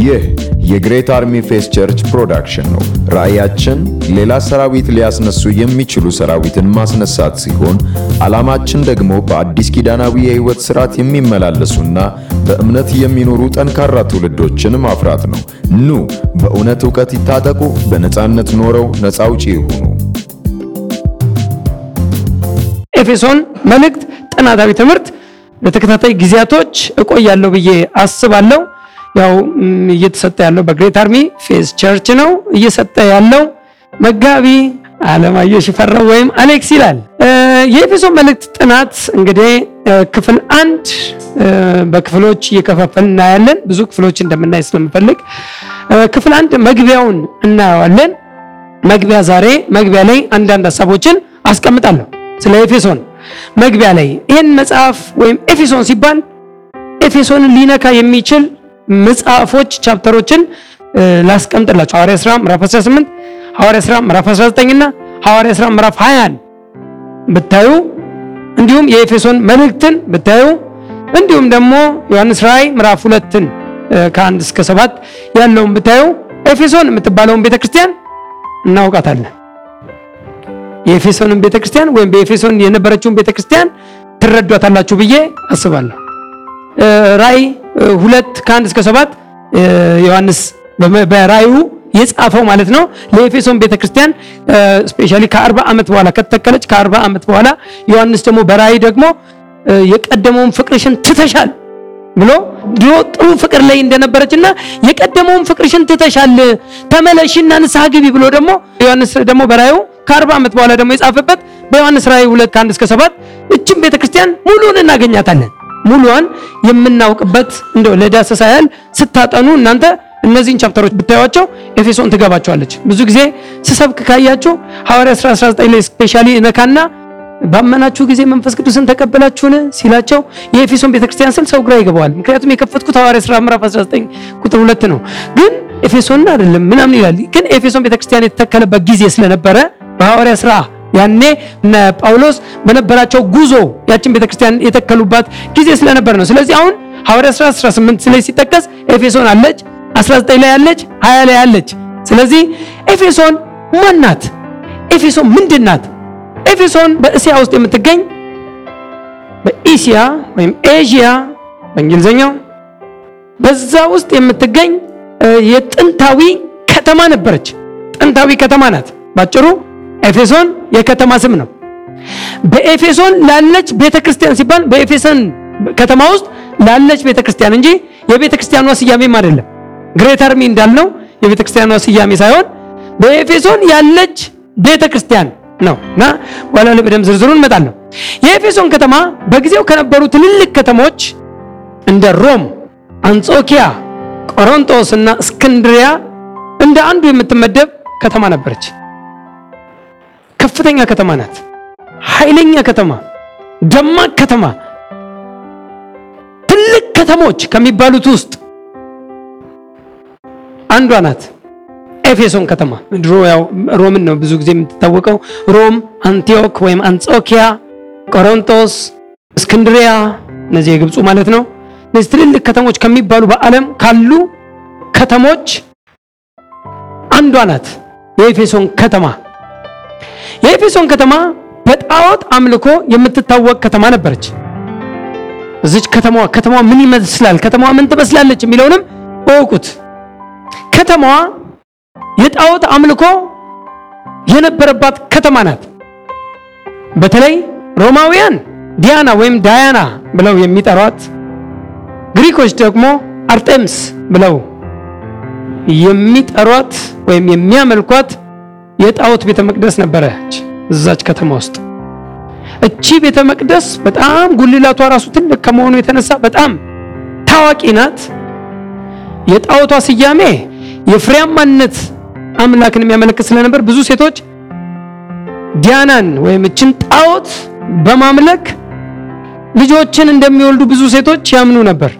ይህ የ Great Army Faith Church production ነው። ራእያችን ሌላ ሰራዊት ሊያስነሱ የሚችሉ ሰራዊትን ማስነሳት ሲሆን ዓላማችን ደግሞ በአዲስ ኪዳናዊ የሕይወት ሥርዓት የሚመላለሱና በእምነት የሚኖሩ ጠንካራ ትውልዶችን ማፍራት ነው። ኑ በእውነት ዕውቀት ይታጠቁ፣ በነፃነት ኖረው ነፃ አውጪ ይሁኑ። ኤፌሶን መልእክት ጥናታዊ ትምህርት ለተከታታይ ጊዜያቶች እቆያለሁ ብዬ አስባለሁ። ያው እየተሰጠ ያለው በ Great Army Faith Church ነው። እየሰጠ ያለው መጋቢ አለማየሁ ሽፈራው ወይም አሌክስ ይላል። የኤፌሶን መልእክት ጥናት እንግዲህ ክፍል አንድ በክፍሎች እየከፋፈል እናያለን። ብዙ ክፍሎች እንደምናይ ስለምፈልግ ክፍል አንድ መግቢያውን እናየዋለን። መግቢያ ዛሬ መግቢያ ላይ አንዳንድ ሀሳቦችን አስቀምጣለሁ ስለ ኤፌሶን መግቢያ ላይ ይህን መጽሐፍ ወይም ኤፌሶን ሲባል ኤፌሶንን ሊነካ የሚችል መጽሐፎች ቻፕተሮችን ላስቀምጥላችሁ ሐዋርያ ሥራ ምዕራፍ 18 ሐዋርያ ሥራ ምዕራፍ 19 እና ሐዋርያ ሥራ ምዕራፍ 20 ብታዩ እንዲሁም የኤፌሶን መልእክትን ብታዩ እንዲሁም ደግሞ ዮሐንስ ራእይ ምዕራፍ ሁለትን ከአንድ እስከ ሰባት ያለውን ብታዩ ኤፌሶን የምትባለውን ቤተክርስቲያን እናውቃታለን። የኤፌሶንን ቤተክርስቲያን ወይም በኤፌሶን የነበረችውን ቤተክርስቲያን ትረዷታላችሁ ብዬ አስባለሁ። እ፣ ሁለት ከአንድ እስከ ሰባት ዮሐንስ በራእዩ የጻፈው ማለት ነው ለኤፌሶን ቤተክርስቲያን ስፔሻሊ ከአርባ ዓመት በኋላ ከተተከለች ከአርባ ዓመት በኋላ ዮሐንስ ደግሞ በራእይ ደግሞ የቀደመውን ፍቅርሽን ትተሻል ብሎ ድሮ ጥሩ ፍቅር ላይ እንደነበረችና የቀደመውን ፍቅርሽን ትተሻል ተመለሽና ንስሐ ግቢ ብሎ ደግሞ ዮሐንስ ደግሞ በራእዩ ከአርባ ዓመት በኋላ ደግሞ የጻፈበት በዮሐንስ ራእይ ሁለት ከአንድ እስከ ሰባት እችን ቤተክርስቲያን ሙሉን እናገኛታለን። ሙሉዋን የምናውቅበት እንደው ለዳሰሳ ያህል ስታጠኑ እናንተ እነዚህን chapter ኦች ብታዩቸው ኤፌሶን ትገባቸዋለች። ብዙ ጊዜ ስሰብክ ካያችሁ ሐዋርያ 19 ላይ specially ነካና ባመናችሁ ጊዜ መንፈስ ቅዱስን ተቀበላችሁን ሲላቸው የኤፌሶን ቤተክርስቲያን ስል ሰው ግራ ይገባዋል። ምክንያቱም የከፈትኩት ሐዋርያ ሥራ ምዕራፍ 19 ቁጥር ሁለት ነው። ግን ኤፌሶን አይደለም ምናምን ይላል። ግን ኤፌሶን ቤተክርስቲያን የተተከለበት ጊዜ ስለነበረ በሐዋርያ ሥራ ያኔ ጳውሎስ በነበራቸው ጉዞ ያችን ቤተክርስቲያን የተከሉባት ጊዜ ስለነበር ነው። ስለዚህ አሁን ሐዋርያ ሥራ 18 ላይ ሲጠቀስ ኤፌሶን አለች፣ 19 ላይ አለች፣ 20 ላይ አለች። ስለዚህ ኤፌሶን ማን ናት? ኤፌሶን ምንድን ናት? ኤፌሶን በእስያ ውስጥ የምትገኝ በኢሲያ ወይም Asia በእንግሊዝኛው በዛ ውስጥ የምትገኝ የጥንታዊ ከተማ ነበረች። ጥንታዊ ከተማ ናት። ባጭሩ ኤፌሶን የከተማ ስም ነው። በኤፌሶን ላለች ቤተክርስቲያን ሲባል በኤፌሶን ከተማ ውስጥ ላለች ቤተክርስቲያን እንጂ የቤተክርስቲያኗ ስያሜም አይደለም። Great Army እንዳልነው የቤተክርስቲያኗ ስያሜ ሳይሆን በኤፌሶን ያለች ቤተክርስቲያን ነው እና በኋላ ላይ ዝርዝሩን እንመጣለሁ። የኤፌሶን ከተማ በጊዜው ከነበሩ ትልልቅ ከተሞች እንደ ሮም፣ አንጾኪያ፣ ቆሮንቶስ እና እስክንድሪያ እንደ አንዱ የምትመደብ ከተማ ነበረች። ከፍተኛ ከተማ ናት። ኃይለኛ ከተማ፣ ደማቅ ከተማ፣ ትልቅ ከተሞች ከሚባሉት ውስጥ አንዷ ናት። ኤፌሶን ከተማ ያው ሮምን ነው ብዙ ጊዜ የምትታወቀው። ሮም፣ አንቲዮክ ወይም አንጾኪያ፣ ቆሮንቶስ፣ እስክንድሪያ እነዚህ የግብፁ ማለት ነው። እነዚህ ትልልቅ ከተሞች ከሚባሉ በዓለም ካሉ ከተሞች አንዷ ናት የኤፌሶን ከተማ። የኤፌሶን ከተማ በጣዖት አምልኮ የምትታወቅ ከተማ ነበረች። እዚች ከተማዋ ከተማዋ ምን ይመስላል፣ ከተማዋ ምን ትመስላለች የሚለውንም እወቁት። ከተማዋ የጣዖት አምልኮ የነበረባት ከተማ ናት። በተለይ ሮማውያን ዲያና ወይም ዳያና ብለው የሚጠሯት፣ ግሪኮች ደግሞ አርጤምስ ብለው የሚጠሯት ወይም የሚያመልኳት የጣዖት ቤተ መቅደስ ነበረች እዛች ከተማ ውስጥ። እቺ ቤተ መቅደስ በጣም ጉልላቷ ራሱ ትልቅ ከመሆኑ የተነሳ በጣም ታዋቂ ናት። የጣዖቷ ስያሜ የፍሬያማነት አምላክን የሚያመለክት ስለነበር ብዙ ሴቶች ዲያናን ወይም እችን ጣዖት በማምለክ ልጆችን እንደሚወልዱ ብዙ ሴቶች ያምኑ ነበር።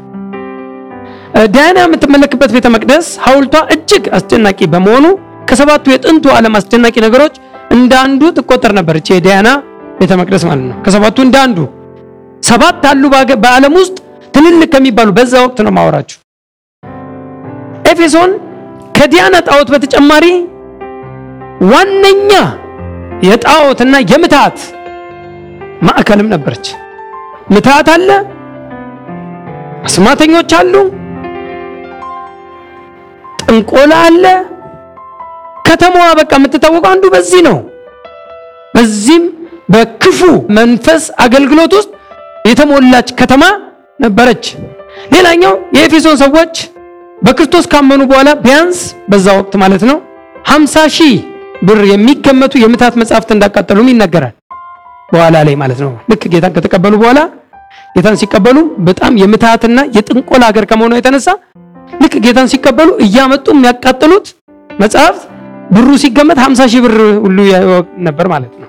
ዲያና የምትመለክበት ቤተ መቅደስ ሐውልቷ እጅግ አስደናቂ በመሆኑ ከሰባቱ የጥንቱ ዓለም አስደናቂ ነገሮች እንደ ትቆጠር ነበር። እቺ የዲያና ቤተ መቅደስ ማለት ነው። ከሰባቱ እንደ ሰባት አሉ በዓለም ውስጥ ትልልቅ ከሚባሉ በዛ ወቅት ነው ማወራችሁ። ኤፌሶን ከዲያና ጣዖት በተጨማሪ ዋነኛ የጣዖትና የምትሃት ማዕከልም ነበረች። ምትሃት አለ፣ አስማተኞች አሉ፣ ጥንቆላ አለ። ከተማዋ በቃ የምትታወቀው አንዱ በዚህ ነው። በዚህም በክፉ መንፈስ አገልግሎት ውስጥ የተሞላች ከተማ ነበረች። ሌላኛው የኤፌሶን ሰዎች በክርስቶስ ካመኑ በኋላ ቢያንስ በዛ ወቅት ማለት ነው 50 ሺህ ብር የሚገመቱ የምትሃት መጽሐፍት እንዳቃጠሉም ይነገራል። በኋላ ላይ ማለት ነው ልክ ጌታን ከተቀበሉ በኋላ ጌታን ሲቀበሉ በጣም የምትሃትና የጥንቆላ ሀገር ከመሆኑ የተነሳ ልክ ጌታን ሲቀበሉ እያመጡ የሚያቃጥሉት መጽሐፍት ብሩ ሲገመት 50 ሺህ ብር ሁሉ ነበር ማለት ነው።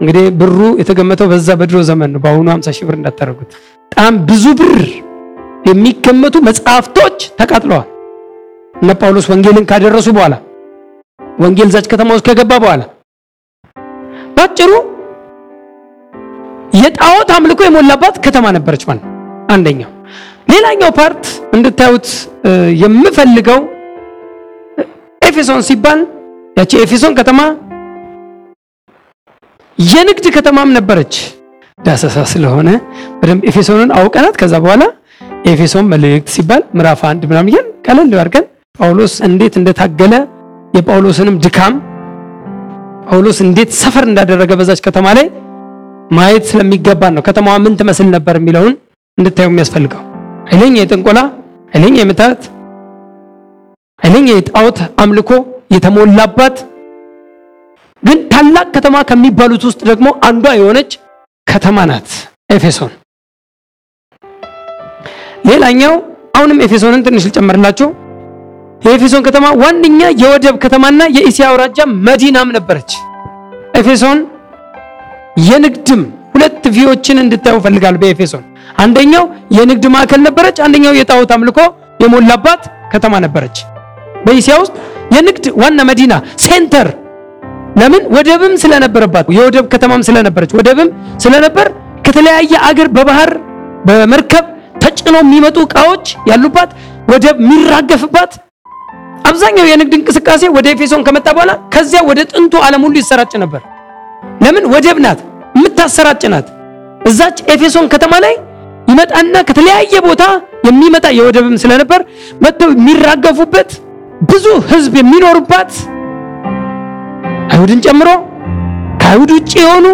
እንግዲህ ብሩ የተገመተው በዛ በድሮ ዘመን ነው። በአሁኑ 50 ሺህ ብር እንዳታደርጉት። በጣም ብዙ ብር የሚገመቱ መጽሐፍቶች ተቃጥለዋል። እነ ጳውሎስ ወንጌልን ካደረሱ በኋላ ወንጌል ዛች ከተማ ውስጥ ከገባ በኋላ ባጭሩ የጣዖት አምልኮ የሞላባት ከተማ ነበረች ማለት አንደኛው። ሌላኛው part እንድታዩት የምፈልገው ኤፌሶን ሲባል ያቺ ኤፌሶን ከተማ የንግድ ከተማም ነበረች። ዳሰሳ ስለሆነ በደንብ ኤፌሶንን አውቀናት ከዛ በኋላ የኤፌሶን መልእክት ሲባል ምዕራፍ አንድ ምናምን እያልን ቀለል አድርገን ጳውሎስ እንዴት እንደታገለ የጳውሎስንም ድካም ጳውሎስ እንዴት suffer እንዳደረገ በዛች ከተማ ላይ ማየት ስለሚገባን ነው። ከተማዋ ምን ትመስል ነበር የሚለውን እንድታዩ የሚያስፈልገው ኃይለኛ የጥንቆላ ኃይለኛ የምትሃት ኃይለኛ የጣዖት አምልኮ የተሞላባት ግን ታላቅ ከተማ ከሚባሉት ውስጥ ደግሞ አንዷ የሆነች ከተማ ናት ኤፌሶን። ሌላኛው አሁንም ኤፌሶንን ትንሽ ልጨምርላችሁ። የኤፌሶን ከተማ ዋነኛ የወደብ ከተማና የእስያ አውራጃ መዲናም ነበረች። ኤፌሶን የንግድም ሁለት view ዎችን እንድታዩ ፈልጋለሁ። በኤፌሶን አንደኛው የንግድ ማዕከል ነበረች፣ አንደኛው የጣዖት አምልኮ የሞላባት ከተማ ነበረች። በእስያ ውስጥ የንግድ ዋና መዲና center። ለምን? ወደብም ስለነበረባት። የወደብ ከተማም ስለነበረች። ወደብም ስለነበር ከተለያየ አገር በባህር በመርከብ ተጭኖ የሚመጡ እቃዎች ያሉባት ወደብ የሚራገፍባት። አብዛኛው የንግድ እንቅስቃሴ ወደ ኤፌሶን ከመጣ በኋላ ከዚያ ወደ ጥንቱ ዓለም ሁሉ ይሰራጭ ነበር። ለምን? ወደብ ናት፣ የምታሰራጭ ናት። እዛች ኤፌሶን ከተማ ላይ ይመጣና ከተለያየ ቦታ የሚመጣ የወደብም ስለነበር መጥተው የሚራገፉበት ብዙ ሕዝብ የሚኖሩባት አይሁድን ጨምሮ ከአይሁድ ውጭ የሆኑ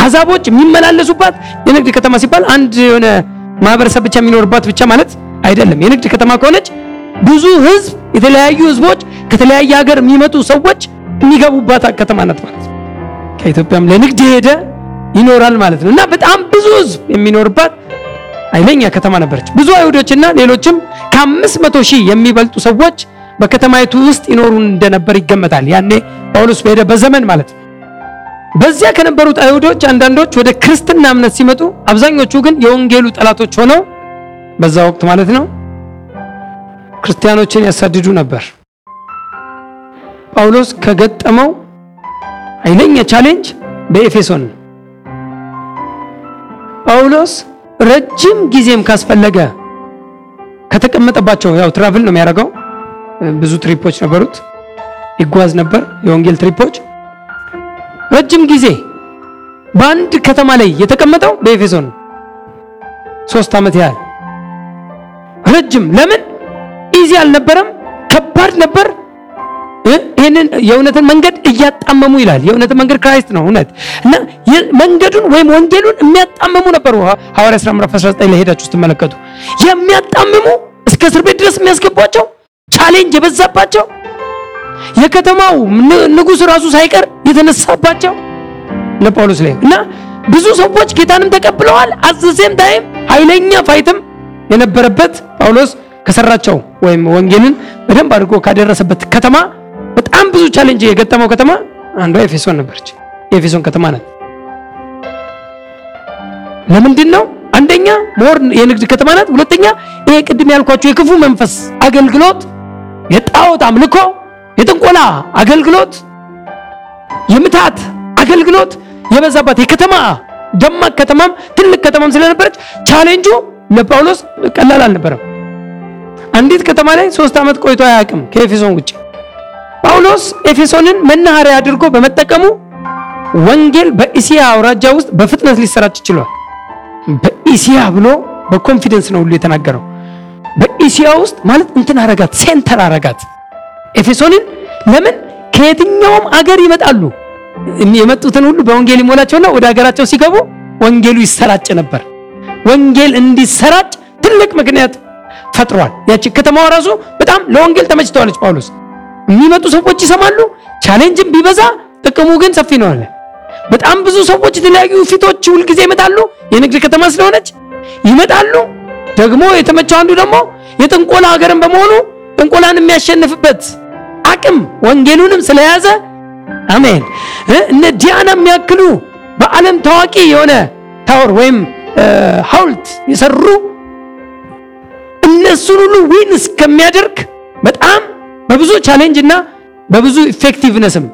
አሕዛቦች የሚመላለሱባት የንግድ ከተማ ሲባል አንድ የሆነ ማህበረሰብ ብቻ የሚኖርባት ብቻ ማለት አይደለም። የንግድ ከተማ ከሆነች ብዙ ሕዝብ የተለያዩ ሕዝቦች ከተለያየ ሀገር የሚመጡ ሰዎች የሚገቡባት ከተማ ናት ማለት ነው። ከኢትዮጵያም ለንግድ የሄደ ይኖራል ማለት ነው እና በጣም ብዙ ሕዝብ የሚኖርባት ኃይለኛ ከተማ ነበረች። ብዙ አይሁዶችና ሌሎችም ከአምስት መቶ ሺህ የሚበልጡ ሰዎች በከተማይቱ ውስጥ ይኖሩ እንደነበር ይገመታል። ያኔ ጳውሎስ በሄደ በዘመን ማለት ነው። በዚያ ከነበሩት አይሁዶች አንዳንዶች ወደ ክርስትና እምነት ሲመጡ፣ አብዛኞቹ ግን የወንጌሉ ጠላቶች ሆነው በዛ ወቅት ማለት ነው ክርስቲያኖችን ያሳድዱ ነበር። ጳውሎስ ከገጠመው ኃይለኛ challenge በኤፌሶን ጳውሎስ ረጅም ጊዜም ካስፈለገ ከተቀመጠባቸው ያው travel ነው የሚያደርገው ብዙ trip ኦች ነበሩት። ይጓዝ ነበር፣ የወንጌል trip ኦች። ረጅም ጊዜ በአንድ ከተማ ላይ የተቀመጠው በኤፌሶን ሶስት ዓመት ያህል ረጅም። ለምን easy አልነበረም፣ ከባድ ነበር። ይህንን የእውነትን መንገድ እያጣመሙ ይላል። የእውነትን መንገድ Christ ነው እውነት እና መንገዱን ወይም ወንጌሉን የሚያጣመሙ ነበሩ። ሐዋርያ ሥራ ምዕራፍ 19 ላይ ሄዳችሁ ስትመለከቱ የሚያጣምሙ እስከ እስር ቤት ድረስ የሚያስገቧቸው challenge የበዛባቸው የከተማው ንጉሥ ራሱ ሳይቀር የተነሳባቸው እነ ጳውሎስ ላይ እና ብዙ ሰዎች ጌታንም ተቀብለዋል። at the same time ኃይለኛ fight ም የነበረበት ጳውሎስ ከሰራቸው ወይም ወንጌልን በደንብ አድርጎ ካደረሰበት ከተማ በጣም ብዙ challenge የገጠመው ከተማ አንዷ ኤፌሶን ነበረች። የኤፌሶን ከተማ ናት። ለምንድን ነው? አንደኛ more የንግድ ከተማ ናት። ሁለተኛ ይሄ ቅድም ያልኳቸው የክፉ መንፈስ አገልግሎት፣ የጣዖት አምልኮ፣ የጥንቆላ አገልግሎት፣ የምታት አገልግሎት የበዛባት የከተማ ደማቅ ከተማም ትልቅ ከተማም ስለነበረች ቻሌንጁ ለጳውሎስ ቀላል አልነበረም። አንዲት ከተማ ላይ ሶስት ዓመት ቆይቶ አያውቅም ከኤፌሶን ውጭ። ጳውሎስ ኤፌሶንን መናኸሪያ አድርጎ በመጠቀሙ ወንጌል በእስያ አውራጃ ውስጥ በፍጥነት ሊሰራጭ ችሏል። በእስያ ብሎ በ confidence ነው ሁሉ የተናገረው። በእስያ ውስጥ ማለት እንትን አረጋት፣ center አረጋት ኤፌሶንን። ለምን ከየትኛውም አገር ይመጣሉ። የመጡትን ሁሉ በወንጌል ይሞላቸውና ወደ ሀገራቸው ሲገቡ ወንጌሉ ይሰራጭ ነበር። ወንጌል እንዲሰራጭ ትልቅ ምክንያት ፈጥሯል። ያቺ ከተማዋ ራሱ በጣም ለወንጌል ተመችተዋለች። ጳውሎስ የሚመጡ ሰዎች ይሰማሉ። challenge ም ቢበዛ ጥቅሙ ግን ሰፊ ነው አለ። በጣም ብዙ ሰዎች የተለያዩ ፊቶች ሁልጊዜ ይመጣሉ። የንግድ ከተማ ስለሆነች ይመጣሉ። ደግሞ የተመቸው አንዱ ደግሞ የጥንቆላ ሀገርን በመሆኑ ጥንቆላን የሚያሸንፍበት አቅም ወንጌሉንም ስለያዘ አሜን። እነ ዲያና የሚያክሉ በዓለም ታዋቂ የሆነ tower ወይም ሐውልት የሰሩ እነሱን ሁሉ win እስከሚያደርግ በጣም በብዙ challenge እና በብዙ effectiveness ም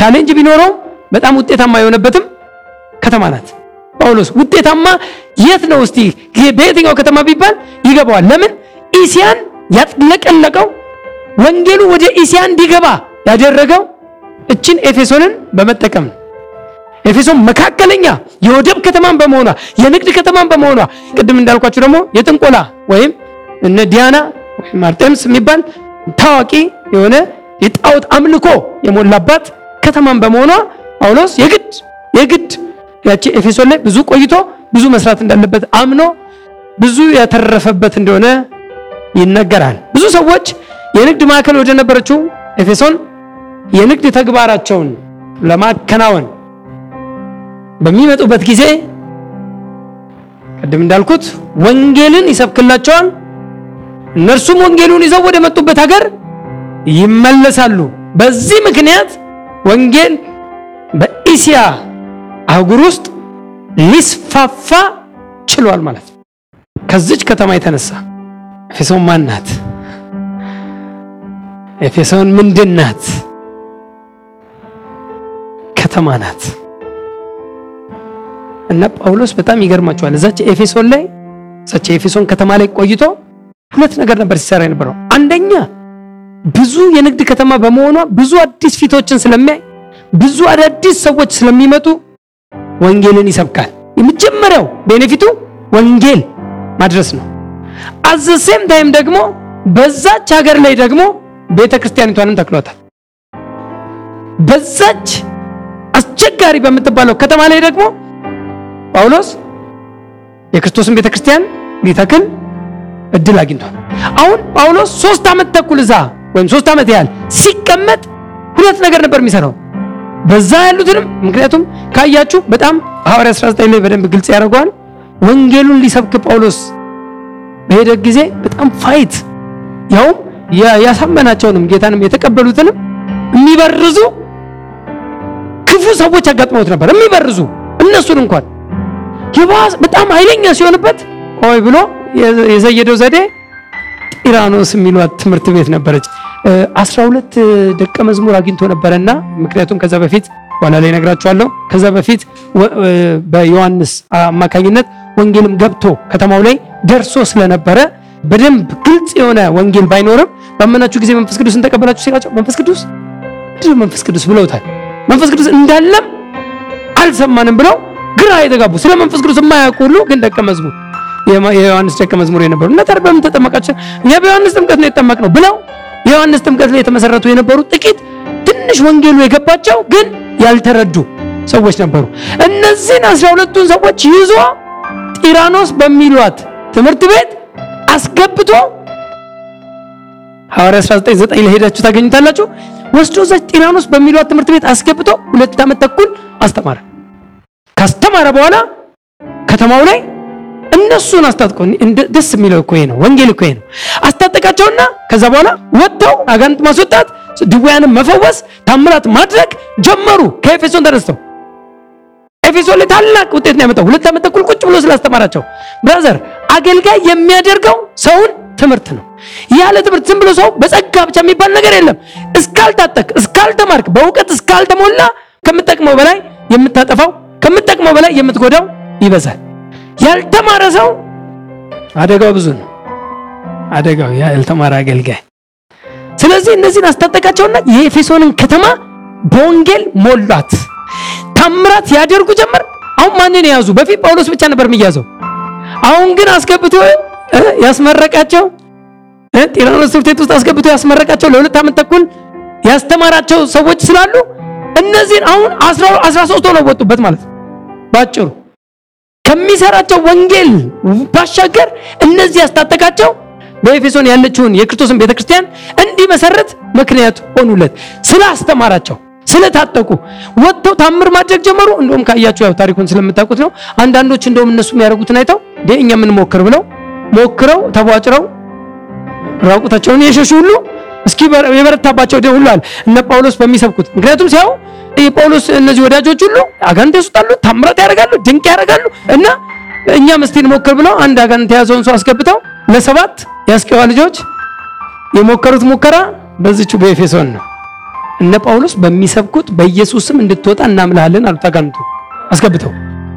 challenge ቢኖረው በጣም ውጤታማ የሆነበትም ከተማ ናት። ጳውሎስ ውጤታማ የት ነው እስቲ በየትኛው ከተማ ቢባል ይገባዋል። ለምን ኢሲያን ያጥለቀለቀው ወንጌሉ ወደ ኢሲያ እንዲገባ ያደረገው እቺን ኤፌሶንን በመጠቀም ነው። ኤፌሶን መካከለኛ የወደብ ከተማን በመሆኗ የንግድ ከተማን በመሆኗ ቅድም እንዳልኳችሁ ደግሞ የጥንቆላ ወይም እነ ዲያና ወይም የሚባል ታዋቂ የሆነ የጣዖት አምልኮ የሞላባት ከተማን በመሆኗ ጳውሎስ የግድ የግድ ያቺ ኤፌሶን ላይ ብዙ ቆይቶ ብዙ መስራት እንዳለበት አምኖ ብዙ ያተረፈበት እንደሆነ ይነገራል። ብዙ ሰዎች የንግድ ማዕከል ወደ ነበረችው ኤፌሶን የንግድ ተግባራቸውን ለማከናወን በሚመጡበት ጊዜ ቅድም እንዳልኩት ወንጌልን ይሰብክላቸዋል። እነርሱም ወንጌሉን ይዘው ወደ መጡበት ሀገር ይመለሳሉ። በዚህ ምክንያት ወንጌል በኢሲያ አህጉር ውስጥ ሊስፋፋ ችሏል ማለት ነው። ከዚች ከተማ የተነሳ ኤፌሶን ማን ናት? ኤፌሶን ምንድን ናት? ከተማ ናት። እና ጳውሎስ በጣም ይገርማቸዋል። እዛች ኤፌሶን ላይ እዛች ኤፌሶን ከተማ ላይ ቆይቶ ሁለት ነገር ነበር ሲሰራ የነበረው። አንደኛ ብዙ የንግድ ከተማ በመሆኗ ብዙ አዲስ ፊቶችን ስለሚያይ ብዙ አዳዲስ ሰዎች ስለሚመጡ ወንጌልን ይሰብካል። የመጀመሪያው ቤኔፊቱ ወንጌል ማድረስ ነው። at the same time ደግሞ በዛች ሀገር ላይ ደግሞ ቤተ ክርስቲያኒቷንም ተክሏታል። በዛች አስቸጋሪ በምትባለው ከተማ ላይ ደግሞ ጳውሎስ የክርስቶስን ቤተ ክርስቲያን ሊተክል እድል አግኝቷል። አሁን ጳውሎስ ሶስት ዓመት ተኩል እዛ ወይም ሶስት ዓመት ያህል ሲቀመጥ ሁለት ነገር ነበር የሚሰራው በዛ ያሉትንም ምክንያቱም ካያችሁ በጣም ሐዋርያ 19 ላይ በደንብ ግልጽ ያደርገዋል። ወንጌሉን ሊሰብክ ጳውሎስ በሄደ ጊዜ በጣም fight ያውም ያሳመናቸውንም ጌታንም የተቀበሉትንም የሚበርዙ ክፉ ሰዎች አጋጥመውት ነበር። የሚበርዙ እነሱን እንኳን የባስ በጣም ኃይለኛ ሲሆንበት ቆይ ብሎ የዘየደው ዘዴ ጢራኖስ የሚሏት ትምህርት ቤት ነበረች። አስራ ሁለት ደቀ መዝሙር አግኝቶ ነበረና ምክንያቱም ከዛ በፊት በኋላ ላይ ነግራችኋለሁ። ከዛ በፊት በዮሐንስ አማካኝነት ወንጌልም ገብቶ ከተማው ላይ ደርሶ ስለነበረ በደንብ ግልጽ የሆነ ወንጌል ባይኖርም ባመናችሁ ጊዜ መንፈስ ቅዱስን ተቀበላችሁ ሲላቸው መንፈስ ቅዱስ መንፈስ ቅዱስ ብለውታል። መንፈስ ቅዱስ እንዳለም አልሰማንም ብለው ግራ የተጋቡ ስለ መንፈስ ቅዱስ የማያውቁ ሁሉ ግን ደቀ መዝሙር የዮሐንስ ደቀ መዝሙር የነበሩ እና ታዲያ በምን ተጠመቃችሁ? እኛ በዮሐንስ ጥምቀት ነው የተጠመቅነው ብለው የዮሐንስ ጥምቀት ላይ የተመሰረቱ የነበሩ ጥቂት ትንሽ ወንጌሉ የገባቸው ግን ያልተረዱ ሰዎች ነበሩ። እነዚህን አስራ ሁለቱን ሰዎች ይዞ ጢራኖስ በሚሏት ትምህርት ቤት አስገብቶ ሐዋርያ 19 ላይ ሄዳችሁ ታገኙታላችሁ። ወስዶ እዛች ጢራኖስ በሚሏት ትምህርት ቤት አስገብቶ ሁለት ዓመት ተኩል አስተማረ። ካስተማረ በኋላ ከተማው ላይ እነሱን አስታጥቆ ደስ የሚለው እኮ ነው። ወንጌል እኮ ነው። አስታጠቃቸውና ከዛ በኋላ ወጥተው አጋንንት ማስወጣት፣ ድውያንን መፈወስ፣ ታምራት ማድረግ ጀመሩ። ከኤፌሶን ተነስተው ኤፌሶን ላይ ታላቅ ውጤት ነው ያመጣው። ሁለት ዓመት ተኩል ቁጭ ብሎ ስላስተማራቸው። brother አገልጋይ የሚያደርገው ሰውን ትምህርት ነው። ያለ ትምህርት ዝም ብሎ ሰው በጸጋ ብቻ የሚባል ነገር የለም። እስካልታጠቅ፣ እስካልተማርክ፣ በእውቀት እስካልተሞላ ከምጠቅመው በላይ የምታጠፋው ከምጠቅመው በላይ የምትጎዳው ይበዛል። ያልተማረ ሰው አደጋው ብዙ ነው። አደጋው ያልተማረ አገልጋይ። ስለዚህ እነዚህን አስታጠቃቸውና የኤፌሶንን ከተማ በወንጌል ሞላት። ታምራት ያደርጉ ጀመር። አሁን ማንን የያዙ? በፊት ጳውሎስ ብቻ ነበር የሚያዘው። አሁን ግን አስገብቶ ያስመረቃቸው ጢራኖስ ትምህርት ውስጥ አስገብቶ ያስመረቃቸው ለሁለት ዓመት ተኩል ያስተማራቸው ሰዎች ስላሉ እነዚህን አሁን 13 ሆነው ወጡበት ማለት ነው። ባጭሩ ከሚሰራቸው ወንጌል ባሻገር እነዚህ ያስታጠቃቸው በኤፌሶን ያለችውን የክርስቶስን ቤተክርስቲያን እንዲመሰረት ምክንያት ሆኑለት። ስላስተማራቸው ስለታጠቁ ወጥተው ታምር ማድረግ ጀመሩ። እንደውም ካያችሁ ያው ታሪኩን ስለምታውቁት ነው። አንዳንዶች እንደውም እነሱ የሚያደርጉትን አይተው እኛ ምን ሞክር ብለው ሞክረው ተቧጭረው ራቁታቸውን የሸሹ ሁሉ እስኪ የበረታባቸው ሁሉ አለ እነ ጳውሎስ በሚሰብኩት ምክንያቱም ሲያው የጳውሎስ እነዚህ ወዳጆች ሁሉ አጋንንት ያስወጣሉ፣ ታምራት ያደርጋሉ፣ ድንቅ ያደርጋሉ እና እኛም እስቲ እንሞክር ብለው አንድ አጋንንት የያዘውን ሰው አስገብተው ለሰባት የአስቄዋ ልጆች የሞከሩት ሙከራ በዚቹ በኤፌሶን ነው። እነ ጳውሎስ በሚሰብኩት በኢየሱስ ስም እንድትወጣ እናምልሃለን አሉት። አጋንንቱ አስገብተው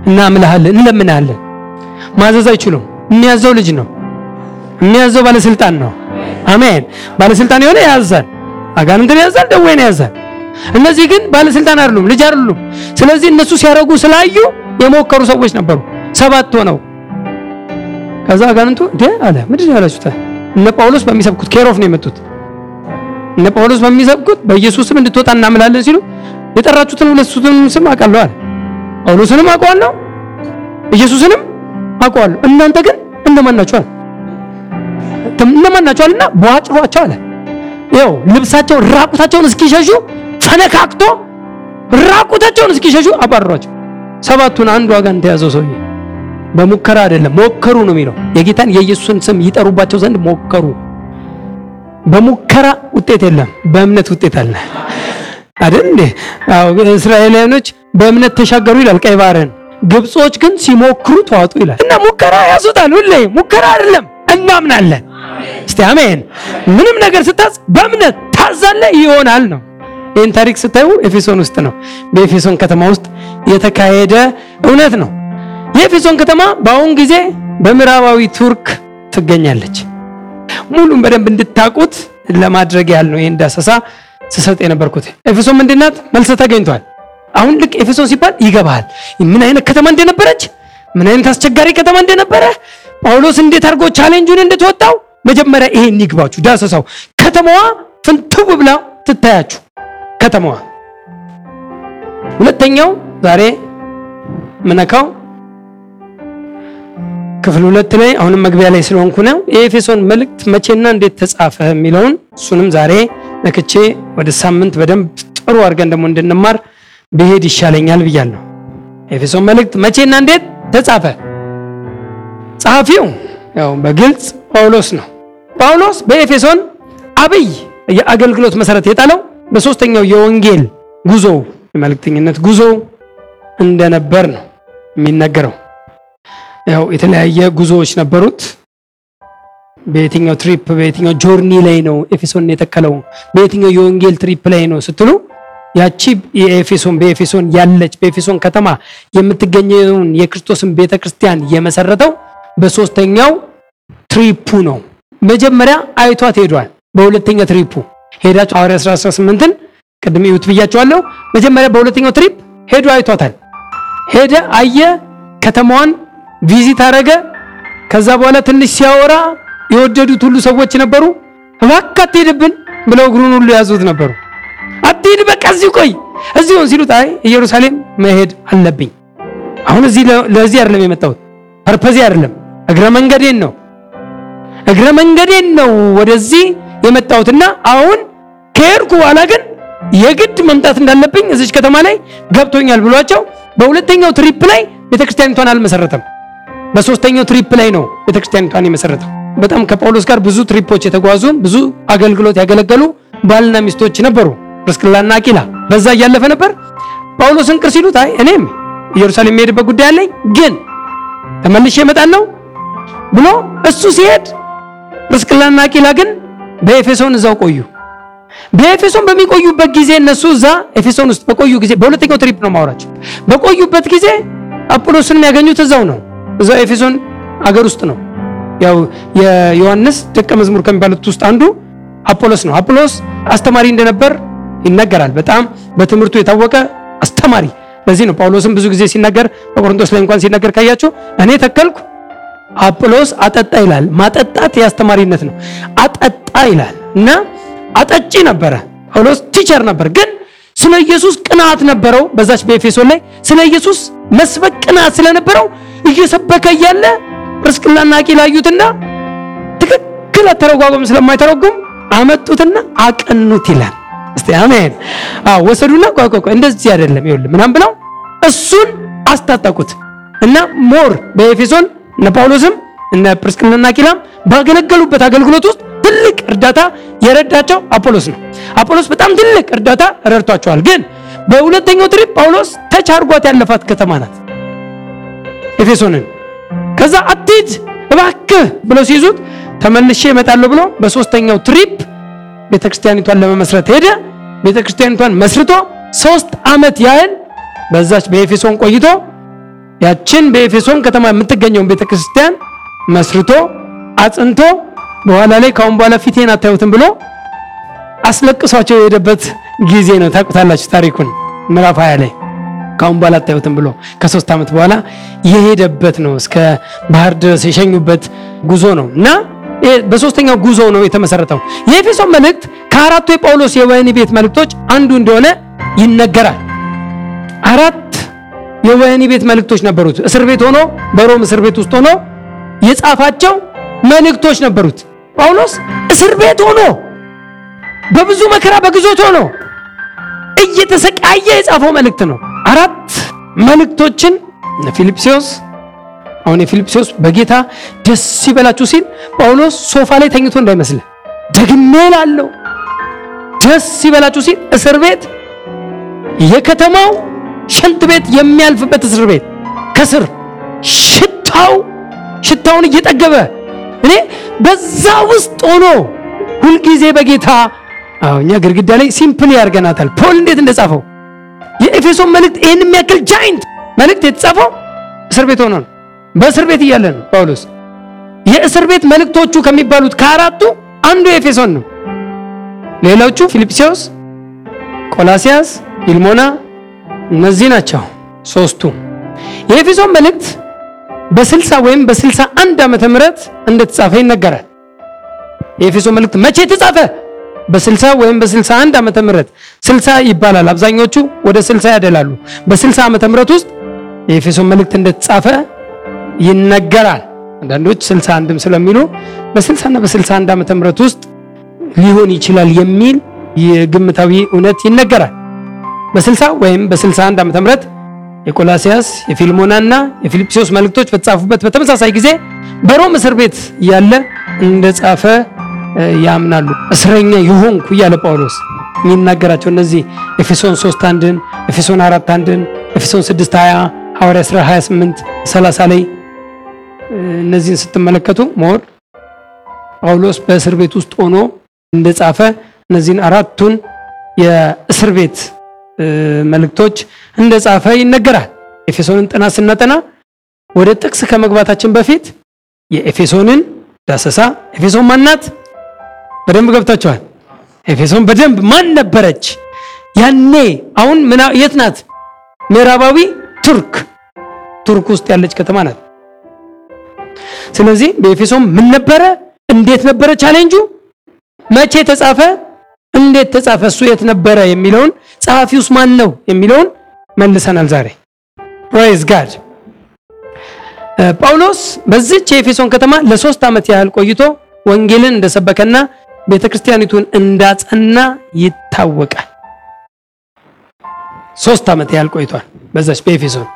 እናምልሃለን፣ እንለምንሃለን። ማዘዝ አይችሉም። የሚያዘው ልጅ ነው። የሚያዘው ባለስልጣን ነው። አሜን። ባለስልጣን የሆነ ያዛል፣ አጋንንትን ያዛል፣ ደዌን ያዛል። እነዚህ ግን ባለስልጣን አይደሉም፣ ልጅ አይደሉም። ስለዚህ እነሱ ሲያረጉ ስላዩ የሞከሩ ሰዎች ነበሩ፣ ሰባት ሆነው። ከዛ አጋንንቱ እንዴ አለ ምንድን ያላችሁት? እነ ጳውሎስ በሚሰብኩት ኬሮፍ ነው የመጡት። እነ ጳውሎስ በሚሰብኩት በኢየሱስ ስም እንድትወጣ እናምላለን ሲሉ የጠራችሁትን ሁለቱንም ስም አውቃለሁ አለ። ጳውሎስንም አውቀዋለሁ፣ ኢየሱስንም አውቀዋለሁ። እናንተ ግን እነማን ናችሁ አለ። እነማን ናችሁ አለና በዋጭሯቸው አለ። ይኸው ልብሳቸውን ራቁታቸውን እስኪሸሹ ፈነካክቶ ራቁታቸውን እስኪሸሹ አባረሯቸው። ሰባቱን አንዱ አጋንንት የያዘው ሰውዬ በሙከራ አይደለም ሞከሩ ነው የሚለው። የጌታን የኢየሱስን ስም ይጠሩባቸው ዘንድ ሞከሩ። በሙከራ ውጤት የለም፣ በእምነት ውጤት አለ አይደል? አዎ እስራኤላውያኖች በእምነት ተሻገሩ ይላል ቀይ ባህርን። ግብጾች ግን ሲሞክሩ ተዋጡ ይላል። እና ሙከራ ያዙታል። ሁሌ ሙከራ አይደለም እናምናለን። እስቲ አሜን። ምንም ነገር ስታዝ በእምነት ታዛለ ይሆናል ነው። ይህን ታሪክ ስታዩ ኤፌሶን ውስጥ ነው፣ በኤፌሶን ከተማ ውስጥ የተካሄደ እውነት ነው። የኤፌሶን ከተማ በአሁን ጊዜ በምዕራባዊ ቱርክ ትገኛለች። ሙሉም በደንብ እንድታቁት ለማድረግ ያህል ነው ይህን ዳሰሳ ስሰጥ የነበርኩት። ኤፌሶን ምንድናት? መልስ ተገኝቷል። አሁን ልክ ኤፌሶን ሲባል ይገባሃል ምን አይነት ከተማ እንደነበረች፣ ምን አይነት አስቸጋሪ ከተማ እንደነበረ፣ ጳውሎስ እንዴት አድርጎ challenge ኡን እንድትወጣው። መጀመሪያ ይሄን ይግባችሁ ዳሰሳው። ከተማዋ ፍንትው ብላ ትታያችሁ ከተማዋ። ሁለተኛው ዛሬ ምነካው ክፍል ሁለት ላይ አሁንም መግቢያ ላይ ስለሆንኩ ነው። የኤፌሶን መልእክት መቼና እንዴት ተጻፈ የሚለውን እሱንም ዛሬ ነክቼ ወደ ሳምንት በደንብ ጥሩ አድርገን ደግሞ እንድንማር ብሄድ ይሻለኛል ብያለሁ። ኤፌሶን መልእክት መቼና እንዴት ተጻፈ? ጸሐፊው ያው በግልጽ ጳውሎስ ነው። ጳውሎስ በኤፌሶን አብይ የአገልግሎት መሰረት የጣለው በሶስተኛው የወንጌል ጉዞው የመልእክተኝነት ጉዞው እንደነበር ነው የሚነገረው። ያው የተለያየ ጉዞዎች ነበሩት። በየትኛው trip በየትኛው journey ላይ ነው ኤፌሶን የተከለው? በየትኛው የወንጌል trip ላይ ነው ስትሉ ያቺ የኤፌሶን በኤፌሶን ያለች በኤፌሶን ከተማ የምትገኘውን የክርስቶስን ቤተክርስቲያን የመሰረተው በሶስተኛው trip ኡ ነው። መጀመሪያ አይቷት ሄዷል። በሁለተኛ trip ኡ ሄዳችሁ ሐዋርያ 18ን ቅድም ይሁት ብያቸዋለሁ። መጀመሪያ በሁለተኛው trip ሄዶ አይቷታል። ሄደ፣ አየ፣ ከተማዋን visit አረገ። ከዛ በኋላ ትንሽ ሲያወራ የወደዱት ሁሉ ሰዎች ነበሩ። እባክህ አትሄድብን ብለው እግሩን ሁሉ ያዙት ነበሩ። አትሄድ፣ በቃ እዚሁ ቆይ፣ እዚሁን ሲሉት አይ ኢየሩሳሌም መሄድ አለብኝ። አሁን እዚህ ለዚህ አይደለም የመጣሁት፣ purpose ኤ አይደለም፣ እግረ መንገዴን ነው እግረ መንገዴን ነው ወደዚህ የመጣሁትና አሁን ከሄድኩ በኋላ ግን የግድ መምጣት እንዳለብኝ እዚች ከተማ ላይ ገብቶኛል ብሏቸው በሁለተኛው trip ላይ ቤተክርስቲያኒቷን አልመሰረተም። በሶስተኛው trip ላይ ነው ቤተክርስቲያኒቷን የመሰረተው። በጣም ከጳውሎስ ጋር ብዙ trip ኦች የተጓዙ ብዙ አገልግሎት ያገለገሉ ባልና ሚስቶች ነበሩ፣ ፕርስቅላና አቂላ። በዛ እያለፈ ነበር። ጳውሎስን ቅር ሲሉት አይ እኔም ኢየሩሳሌም የሚሄድበት ጉዳይ አለኝ፣ ግን ተመልሼ እመጣለሁ ብሎ እሱ ሲሄድ ፕርስቅላና አቂላ ግን በኤፌሶን እዛው ቆዩ። በኤፌሶን በሚቆዩበት ጊዜ እነሱ እዛ ኤፌሶን ውስጥ በቆዩ ጊዜ በሁለተኛው trip ነው የማወራችሁ። በቆዩበት ጊዜ አጵሎስን የሚያገኙት እዛው ነው፣ እዛው ኤፌሶን አገር ውስጥ ነው። ያው የዮሐንስ ደቀ መዝሙር ከሚባሉት ውስጥ አንዱ አፖሎስ ነው። አፖሎስ አስተማሪ እንደነበር ይነገራል። በጣም በትምህርቱ የታወቀ አስተማሪ። ለዚህ ነው ጳውሎስም ብዙ ጊዜ ሲናገር በቆሮንቶስ ላይ እንኳን ሲናገር ካያችሁ እኔ ተከልኩ አጵሎስ አጠጣ ይላል። ማጠጣት የአስተማሪነት ነው። አጠጣ ይላል እና አጠጪ ነበረ። ጳውሎስ teacher ነበር፣ ግን ስለ ኢየሱስ ቅናት ነበረው። በዛች በኤፌሶን ላይ ስለ ኢየሱስ መስበክ ቅናት ስለነበረው እየሰበከ እያለ ጵርስቅላና አቂላ አዩትና ትክክል አተረጓጎም ስለማይተረጉም አመጡትና አቀኑት ይላል። እስቲ አሜን። አዎ ወሰዱና ቆይ እንደዚህ አይደለም ይኸውልህ ምናምን ብለው እሱን አስታጠቁት እና more በኤፌሶን እነ ጳውሎስም እነ ጵርስቅላና አቂላም ባገለገሉበት አገልግሎት ውስጥ ትልቅ እርዳታ የረዳቸው አፖሎስ ነው። አፖሎስ በጣም ትልቅ እርዳታ ረድቷቸዋል። ግን በሁለተኛው trip ጳውሎስ touch አድርጓት ያለፋት ከተማ ናት ኤፌሶንን። ከዛ አትሂድ እባክህ ብለው ሲይዙት ተመልሼ እመጣለሁ ብሎ በሶስተኛው ትሪፕ ቤተክርስቲያኒቷን ለመመስረት ሄደ። ቤተክርስቲያኒቷን መስርቶ ሶስት ዓመት ያህል በዛች በኤፌሶን ቆይቶ ያችን በኤፌሶን ከተማ የምትገኘውን ቤተክርስቲያን መስርቶ አጽንቶ በኋላ ላይ ካሁን በኋላ ፊቴን አታዩትም ብሎ አስለቅሷቸው የሄደበት ጊዜ ነው። ታውቁታላችሁ ታሪኩን ምዕራፍ 20 ላይ ካሁን በኋላ አታዩትም ብሎ ከሶስት ዓመት በኋላ የሄደበት ነው። እስከ ባህር ድረስ የሸኙበት ጉዞ ነው እና በሶስተኛው ጉዞ ነው የተመሰረተው። የኤፌሶን መልእክት ከአራቱ የጳውሎስ የወህኒ ቤት መልእክቶች አንዱ እንደሆነ ይነገራል። አራት የወህኒ ቤት መልእክቶች ነበሩት። እስር ቤት ሆኖ በሮም እስር ቤት ውስጥ ሆኖ የጻፋቸው መልእክቶች ነበሩት። ጳውሎስ እስር ቤት ሆኖ በብዙ መከራ በግዞት ሆኖ እየተሰቃየ የጻፈው መልእክት ነው። አራት መልእክቶችን ፊልጵስዩስ አሁን የፊልጵስዩስ በጌታ ደስ ይበላችሁ ሲል ጳውሎስ ሶፋ ላይ ተኝቶ እንዳይመስልህ ደግሜ ላለው ደስ ይበላችሁ ሲል እስር ቤት የከተማው ሽንት ቤት የሚያልፍበት እስር ቤት ከስር ሽታው ሽታውን እየጠገበ እኔ በዛ ውስጥ ሆኖ ሁልጊዜ በጌታ እኛ ግድግዳ ላይ simple ያርገናታል። ፖል እንዴት እንደጻፈው የኤፌሶን መልእክት ይህን የሚያክል giant መልእክት የተጻፈው እስር ቤት ሆኖ ነው። በእስር ቤት እያለ ነው ጳውሎስ። የእስር ቤት መልእክቶቹ ከሚባሉት ከአራቱ አንዱ የኤፌሶን ነው። ሌሎቹ ፊልጵስዩስ፣ ቆላሲያስ፣ ፊልሞና እነዚህ ናቸው ሶስቱ። የኤፌሶን መልእክት በ60 ወይም በ61 ዓመተ ምህረት እንደተጻፈ ይነገራል። የኤፌሶን መልእክት መቼ ተጻፈ? በ60 ወይም በ61 ዓመተ ምህረት 60 ይባላል። አብዛኞቹ ወደ 60 ያደላሉ። በ60 ዓመተ ምህረት ውስጥ የኤፌሶን መልእክት እንደተጻፈ ይነገራል። አንዳንዶች 61ም ስለሚሉ በ60 እና በ61 ዓመተ ምህረት ውስጥ ሊሆን ይችላል የሚል የግምታዊ እውነት ይነገራል። በ60 ወይም በ61 ዓመተ ምህረት የቆላሲያስ የፊልሞናና የፊልጵስዩስ መልእክቶች በተጻፉበት በተመሳሳይ ጊዜ በሮም እስር ቤት እያለ እንደጻፈ ያምናሉ። እስረኛ የሆንኩ እያለ ጳውሎስ የሚናገራቸው እነዚህ ኤፌሶን 3 አንድን፣ ኤፌሶን 4 አንድን፣ ኤፌሶን 6 20 ሐዋርያ ሥራ 28 30 ላይ እነዚህን ስትመለከቱ more ጳውሎስ በእስር ቤት ውስጥ ሆኖ እንደጻፈ እነዚህን አራቱን የእስር ቤት መልእክቶች እንደጻፈ ይነገራል። ኤፌሶንን ጥናት ስናጠና ወደ ጥቅስ ከመግባታችን በፊት የኤፌሶንን ዳሰሳ ኤፌሶን ማናት በደንብ ገብታችኋል። ኤፌሶን በደንብ ማን ነበረች? ያኔ አሁን የት ናት? ምዕራባዊ ቱርክ ቱርክ ውስጥ ያለች ከተማ ናት። ስለዚህ በኤፌሶን ምን ነበረ? እንዴት ነበረ? ቻሌንጁ መቼ ተጻፈ? እንዴት ተጻፈ? እሱ የት ነበረ የሚለውን ጸሐፊውስ ማን ነው የሚለውን መልሰናል ዛሬ። praise God። ጳውሎስ በዚች የኤፌሶን ከተማ ለሶስት ዓመት ያህል ቆይቶ ወንጌልን እንደሰበከና ቤተክርስቲያኒቱን እንዳጸና ይታወቃል። ሶስት ዓመት ያህል ቆይቷል በዛች በኤፌሶን።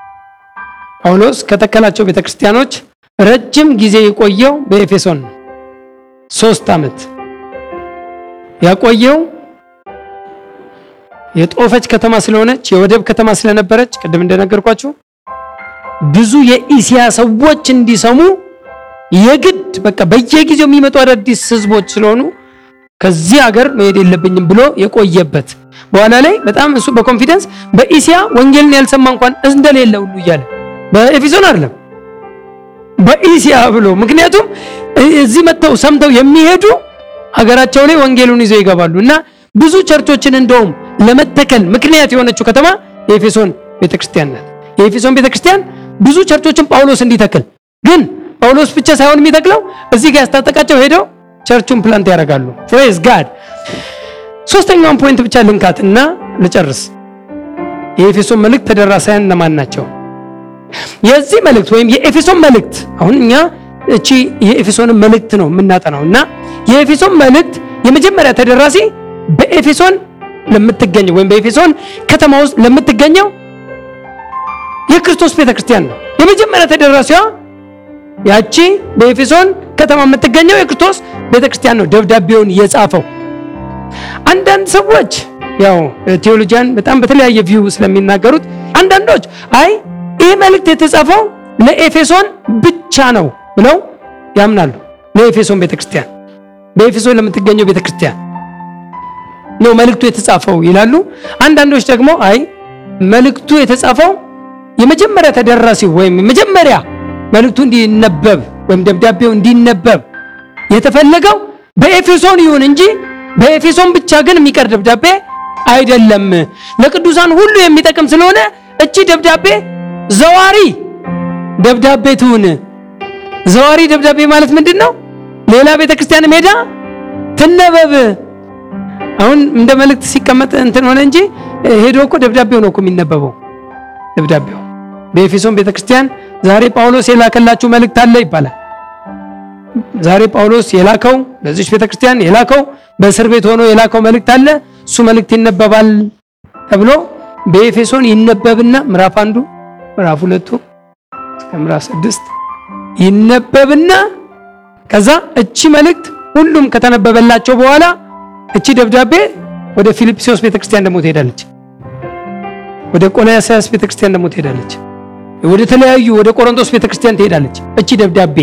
ጳውሎስ ከተከላቸው ቤተክርስቲያኖች ረጅም ጊዜ የቆየው በኤፌሶን ነው። ሶስት ዓመት ያቆየው የጦፈች ከተማ ስለሆነች የወደብ ከተማ ስለነበረች ቅድም እንደነገርኳችሁ ብዙ የኢሲያ ሰዎች እንዲሰሙ የግድ በቃ በየጊዜው የሚመጡ አዳዲስ ህዝቦች ስለሆኑ ከዚህ ሀገር መሄድ የለብኝም ብሎ የቆየበት በኋላ ላይ በጣም እሱ በኮንፊደንስ በኢሲያ ወንጌልን ያልሰማ እንኳን እንደሌለ ሁሉ እያለ በኤፌሶን አይደለም በኢሲያ ብሎ ምክንያቱም እዚህ መጥተው ሰምተው የሚሄዱ ሀገራቸው ላይ ወንጌሉን ይዘው ይገባሉ እና ብዙ church ኦችን እንደውም ለመተከል ምክንያት የሆነችው ከተማ የኤፌሶን ቤተክርስቲያን ናት። የኤፌሶን ቤተክርስቲያን ብዙ church ኦችን ጳውሎስ እንዲተክል ግን ጳውሎስ ብቻ ሳይሆን የሚተክለው እዚህ ጋር ያስታጠቃቸው ሄደው church ኡን plant ያደርጋሉ። praise God። ሶስተኛውን ፖይንት ብቻ ልንካት ልጨርስ። የኤፌሶን መልእክት ተደራሳያን እነማን ናቸው? የዚህ መልእክት ወይም የኤፌሶን መልእክት አሁን እኛ እቺ የኤፌሶንን መልእክት ነው የምናጠናው እና የኤፌሶን መልእክት የመጀመሪያ ተደራሲ በኤፌሶን ለምትገኘው ወይም በኤፌሶን ከተማ ውስጥ ለምትገኘው የክርስቶስ ቤተክርስቲያን ነው። የመጀመሪያ ተደራሲዋ ያቺ በኤፌሶን ከተማ የምትገኘው የክርስቶስ ቤተክርስቲያን ነው ደብዳቤውን የጻፈው። አንዳንድ ሰዎች ያው theologian በጣም በተለያየ view ስለሚናገሩት አንዳንዶች አይ ይህ መልእክት የተጻፈው ለኤፌሶን ብቻ ነው ብለው ያምናሉ። ለኤፌሶን ቤተክርስቲያን በኤፌሶን ለምትገኘው ቤተክርስቲያን ነው መልእክቱ የተጻፈው ይላሉ። አንዳንዶች ደግሞ አይ መልእክቱ የተጻፈው የመጀመሪያ ተደራሲው ወይም የመጀመሪያ መልእክቱ እንዲነበብ ወይም ደብዳቤው እንዲነበብ የተፈለገው በኤፌሶን ይሁን እንጂ በኤፌሶን ብቻ ግን የሚቀር ደብዳቤ አይደለም። ለቅዱሳን ሁሉ የሚጠቅም ስለሆነ እቺ ደብዳቤ ዘዋሪ ደብዳቤ ትሁን። ዘዋሪ ደብዳቤ ማለት ምንድን ነው? ሌላ ቤተክርስቲያን ሜዳ ትነበብ። አሁን እንደ መልእክት ሲቀመጥ እንትን ሆነ እንጂ ሄዶ እኮ ደብዳቤው ነው እኮ የሚነበበው። ደብዳቤው በኤፌሶን ቤተክርስቲያን ዛሬ ጳውሎስ የላከላችሁ መልእክት አለ ይባላል። ዛሬ ጳውሎስ የላከው ለዚች ቤተክርስቲያን የላከው በእስር ቤት ሆኖ የላከው መልእክት አለ። እሱ መልእክት ይነበባል ተብሎ በኤፌሶን ይነበብና ምዕራፍ አንዱ ምዕራፍ ሁለቱ እስከ ምዕራፍ ስድስት ይነበብና ከዛ እቺ መልእክት ሁሉም ከተነበበላቸው በኋላ እቺ ደብዳቤ ወደ ፊልጵስዩስ ቤተክርስቲያን ደግሞ ትሄዳለች። ወደ ቆላስይስ ቤተክርስቲያን ደግሞ ትሄዳለች። ወደ ተለያዩ ወደ ቆሮንቶስ ቤተክርስቲያን ትሄዳለች። እቺ ደብዳቤ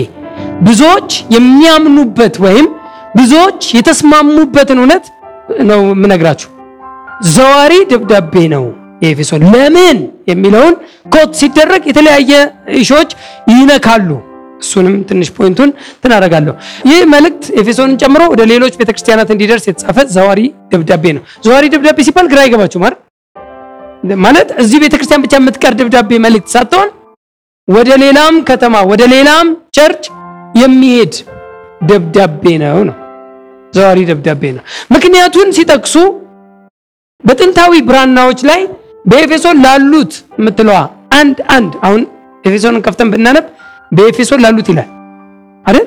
ብዙዎች የሚያምኑበት ወይም ብዙዎች የተስማሙበትን እውነት ነው የምነግራችሁ። ዘዋሪ ደብዳቤ ነው የኤፌሶን። ለምን የሚለውን quote ሲደረግ የተለያየ issue ኦች ይነካሉ። እሱንም ትንሽ point ኡን እናገራለሁ። ይህ መልእክት ኤፌሶንን ጨምሮ ወደ ሌሎች ቤተክርስቲያናት እንዲደርስ የተጻፈ ዘዋሪ ደብዳቤ ነው። ዘዋሪ ደብዳቤ ሲባል ግራ አይገባችሁ ማለት እዚህ ቤተክርስቲያን ብቻ የምትቀር ደብዳቤ መልእክት ሳትሆን ወደ ሌላም ከተማ ወደ ሌላም church የሚሄድ ደብዳቤ ነው ነው ዘዋሪ ደብዳቤ ነው። ምክንያቱን ሲጠቅሱ በጥንታዊ ብራናዎች ላይ በኤፌሶን ላሉት የምትለዋ አንድ አንድ አሁን ኤፌሶንን ከፍተን ብናነብ በኤፌሶን ላሉት ይላል አይደል?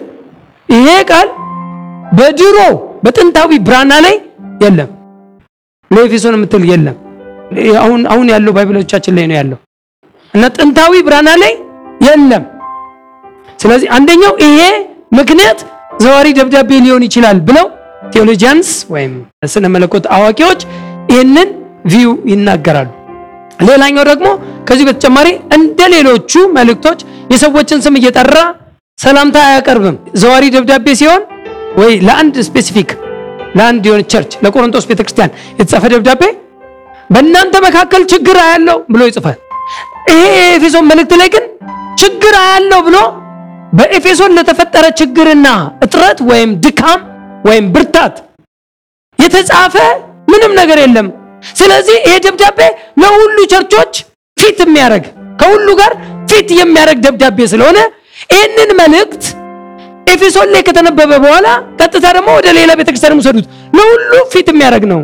ይሄ ቃል በድሮ በጥንታዊ ብራና ላይ የለም። ለኤፌሶን የምትል የለም። አሁን አሁን ያለው ባይብሎቻችን ላይ ነው ያለው እና ጥንታዊ ብራና ላይ የለም። ስለዚህ አንደኛው ይሄ ምክንያት ዘዋሪ ደብዳቤ ሊሆን ይችላል ብለው ቴዎሎጂያንስ ወይም ስነ መለኮት አዋቂዎች ይህንን view ይናገራሉ። ሌላኛው ደግሞ ከዚህ በተጨማሪ እንደ ሌሎቹ መልእክቶች የሰዎችን ስም እየጠራ ሰላምታ አያቀርብም። ዘዋሪ ደብዳቤ ሲሆን ወይ ለአንድ specific ለአንድ የሆነ church ለቆሮንቶስ ቤተክርስቲያን የተጻፈ ደብዳቤ በእናንተ መካከል ችግር አያለሁ ብሎ ይጽፋል። ይሄ የኤፌሶን መልእክት ላይ ግን ችግር አያለሁ ብሎ በኤፌሶን ለተፈጠረ ችግርና እጥረት ወይም ድካም ወይም ብርታት የተጻፈ ምንም ነገር የለም። ስለዚህ ይሄ ደብዳቤ ለሁሉ church ኦች fit የሚያደርግ ከሁሉ ጋር fit የሚያደርግ ደብዳቤ ስለሆነ ይህንን መልእክት ኤፌሶን ላይ ከተነበበ በኋላ ቀጥታ ደግሞ ወደ ሌላ ቤተክርስቲያን ውሰዱት። ለሁሉ fit የሚያደርግ ነው።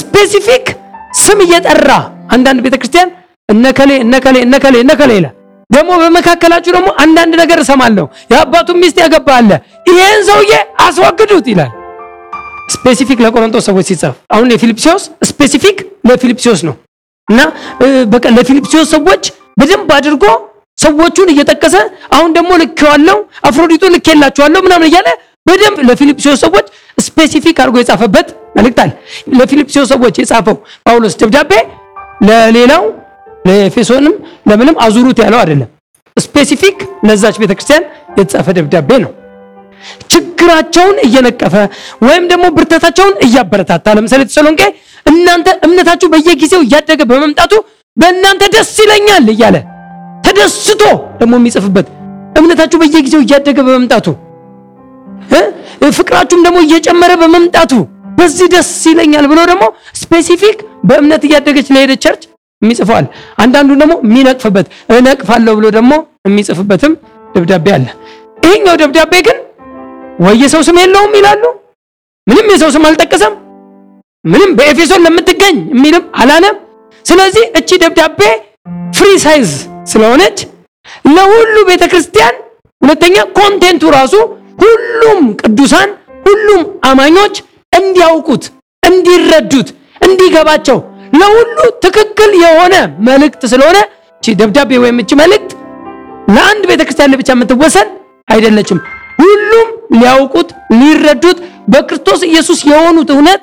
specific ስም እየጠራ አንዳንድ ቤተክርስቲያን እነእከሌ እነእከሌ እነእከሌ እነእከሌ ይላል። ደግሞ በመካከላችሁ ደግሞ አንዳንድ ነገር እሰማለሁ። የአባቱን ሚስት ያገባ አለ፣ ይሄን ሰውዬ አስወግዱት ይላል። specific ለቆሮንቶስ ሰዎች ሲጻፍ አሁን የፊልጵስዩስ specific ለፊልጵስዩስ ነው እና በቃ ለፊልጵስዩስ ሰዎች በደንብ አድርጎ ሰዎቹን እየጠቀሰ አሁን ደግሞ ልኬዋለሁ፣ አፍሮዲጡ ልኬላችኋለሁ ምናምን እያለ በደንብ ለፊልጵስዩስ ሰዎች specific አድርጎ የጻፈበት መልእክት አለ። ለፊልጵስዩስ ሰዎች የጻፈው ጳውሎስ ደብዳቤ ለሌላው ለኤፌሶንም ለምንም አዙሩት ያለው አይደለም። ስፔሲፊክ ለዛች ቤተክርስቲያን የተጻፈ ደብዳቤ ነው። ችግራቸውን እየነቀፈ ወይም ደግሞ ብርታታቸውን እያበረታታ ለምሳሌ ተሰሎንቄ እናንተ እምነታችሁ በየጊዜው እያደገ በመምጣቱ በእናንተ ደስ ይለኛል እያለ ተደስቶ ደግሞ የሚጽፍበት እምነታችሁ በየጊዜው እያደገ በመምጣቱ ፍቅራችሁም ደግሞ እየጨመረ በመምጣቱ በዚህ ደስ ይለኛል ብሎ ደግሞ specific በእምነት እያደገች ለሄደች church የሚጽፈዋል። አንዳንዱ ደግሞ የሚነቅፍበት እነቅፋለሁ ብሎ ደግሞ የሚጽፍበትም ደብዳቤ አለ። ይሄኛው ደብዳቤ ግን ወይ የሰው ስም የለውም ይላሉ። ምንም የሰው ስም አልጠቀሰም። ምንም በኤፌሶን ለምትገኝ የሚልም አላለም። ስለዚህ እቺ ደብዳቤ free size ስለሆነች ለሁሉ ቤተክርስቲያን፣ ሁለተኛ content ኡ ራሱ ሁሉም ቅዱሳን ሁሉም አማኞች እንዲያውቁት፣ እንዲረዱት፣ እንዲገባቸው ለሁሉ ትክክል የሆነ መልእክት ስለሆነ እቺ ደብዳቤ ወይም እቺ መልእክት ለአንድ ቤተክርስቲያን ብቻ የምትወሰን አይደለችም። ሁሉም ሊያውቁት ሊረዱት በክርስቶስ ኢየሱስ የሆኑት እውነት